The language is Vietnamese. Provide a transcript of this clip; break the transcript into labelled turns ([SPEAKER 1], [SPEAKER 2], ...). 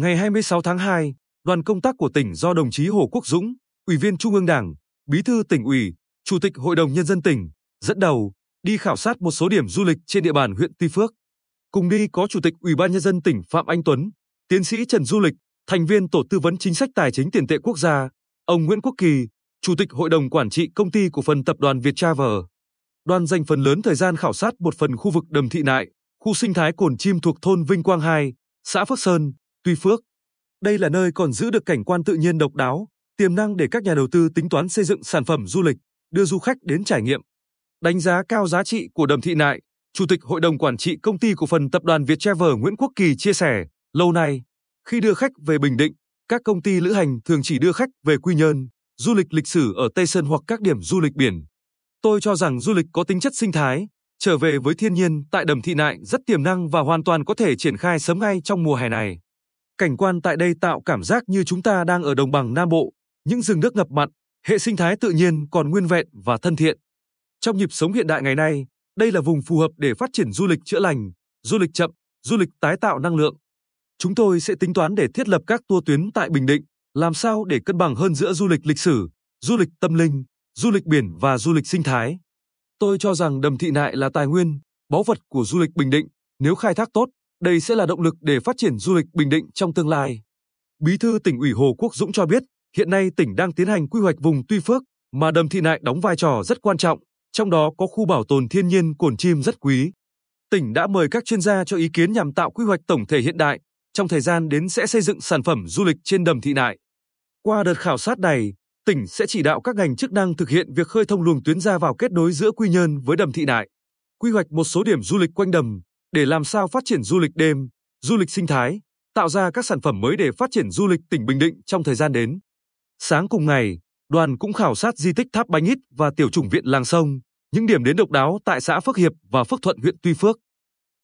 [SPEAKER 1] Ngày 26 tháng 2, đoàn công tác của tỉnh do đồng chí Hồ Quốc Dũng, Ủy viên Trung ương Đảng, Bí thư tỉnh ủy, Chủ tịch Hội đồng Nhân dân tỉnh, dẫn đầu, đi khảo sát một số điểm du lịch trên địa bàn huyện Tuy Phước. Cùng đi có Chủ tịch Ủy ban Nhân dân tỉnh Phạm Anh Tuấn, Tiến sĩ Trần Du Lịch, thành viên Tổ tư vấn chính sách tài chính tiền tệ quốc gia, ông Nguyễn Quốc Kỳ, Chủ tịch Hội đồng Quản trị Công ty Cổ phần Tập đoàn Viettravel. Đoàn dành phần lớn thời gian khảo sát một phần khu vực Đầm Thị Nại, khu sinh thái cồn chim thuộc thôn Vinh Quang 2, xã Phước Sơn, Tuy Phước. Đây là nơi còn giữ được cảnh quan tự nhiên độc đáo, tiềm năng để các nhà đầu tư tính toán xây dựng sản phẩm du lịch, đưa du khách đến trải nghiệm. Đánh giá cao giá trị của Đầm Thị Nại, Chủ tịch Hội đồng Quản trị Công ty Cổ phần Tập đoàn Viettravel Nguyễn Quốc Kỳ chia sẻ, lâu nay, khi đưa khách về Bình Định, các công ty lữ hành thường chỉ đưa khách về Quy Nhơn, du lịch lịch sử ở Tây Sơn hoặc các điểm du lịch biển. Tôi cho rằng du lịch có tính chất sinh thái, trở về với thiên nhiên tại Đầm Thị Nại rất tiềm năng và hoàn toàn có thể triển khai sớm ngay trong mùa hè này. Cảnh quan tại đây tạo cảm giác như chúng ta đang ở đồng bằng Nam Bộ, những rừng nước ngập mặn, hệ sinh thái tự nhiên còn nguyên vẹn và thân thiện. Trong nhịp sống hiện đại ngày nay, đây là vùng phù hợp để phát triển du lịch chữa lành, du lịch chậm, du lịch tái tạo năng lượng. Chúng tôi sẽ tính toán để thiết lập các tour tuyến tại Bình Định, làm sao để cân bằng hơn giữa du lịch lịch sử, du lịch tâm linh, du lịch biển và du lịch sinh thái. Tôi cho rằng Đầm Thị Nại là tài nguyên, báu vật của du lịch Bình Định, nếu khai thác tốt, đây sẽ là động lực để phát triển du lịch Bình Định trong tương lai. Bí thư tỉnh ủy Hồ Quốc Dũng cho biết, hiện nay tỉnh đang tiến hành quy hoạch vùng Tuy Phước, mà Đầm Thị Nại đóng vai trò rất quan trọng, trong đó có khu bảo tồn thiên nhiên cồn chim rất quý. Tỉnh đã mời các chuyên gia cho ý kiến nhằm tạo quy hoạch tổng thể hiện đại, trong thời gian đến sẽ xây dựng sản phẩm du lịch trên Đầm Thị Nại. Qua đợt khảo sát này, tỉnh sẽ chỉ đạo các ngành chức năng thực hiện việc khơi thông luồng tuyến ra vào kết nối giữa Quy Nhơn với Đầm Thị Nại, quy hoạch một số điểm du lịch quanh đầm để làm sao phát triển du lịch đêm, du lịch sinh thái, tạo ra các sản phẩm mới để phát triển du lịch tỉnh Bình Định trong thời gian đến. Sáng cùng ngày, đoàn cũng khảo sát di tích Tháp Bánh Ít và tiểu chủng viện Làng Sông, những điểm đến độc đáo tại xã Phước Hiệp và Phước Thuận huyện Tuy Phước.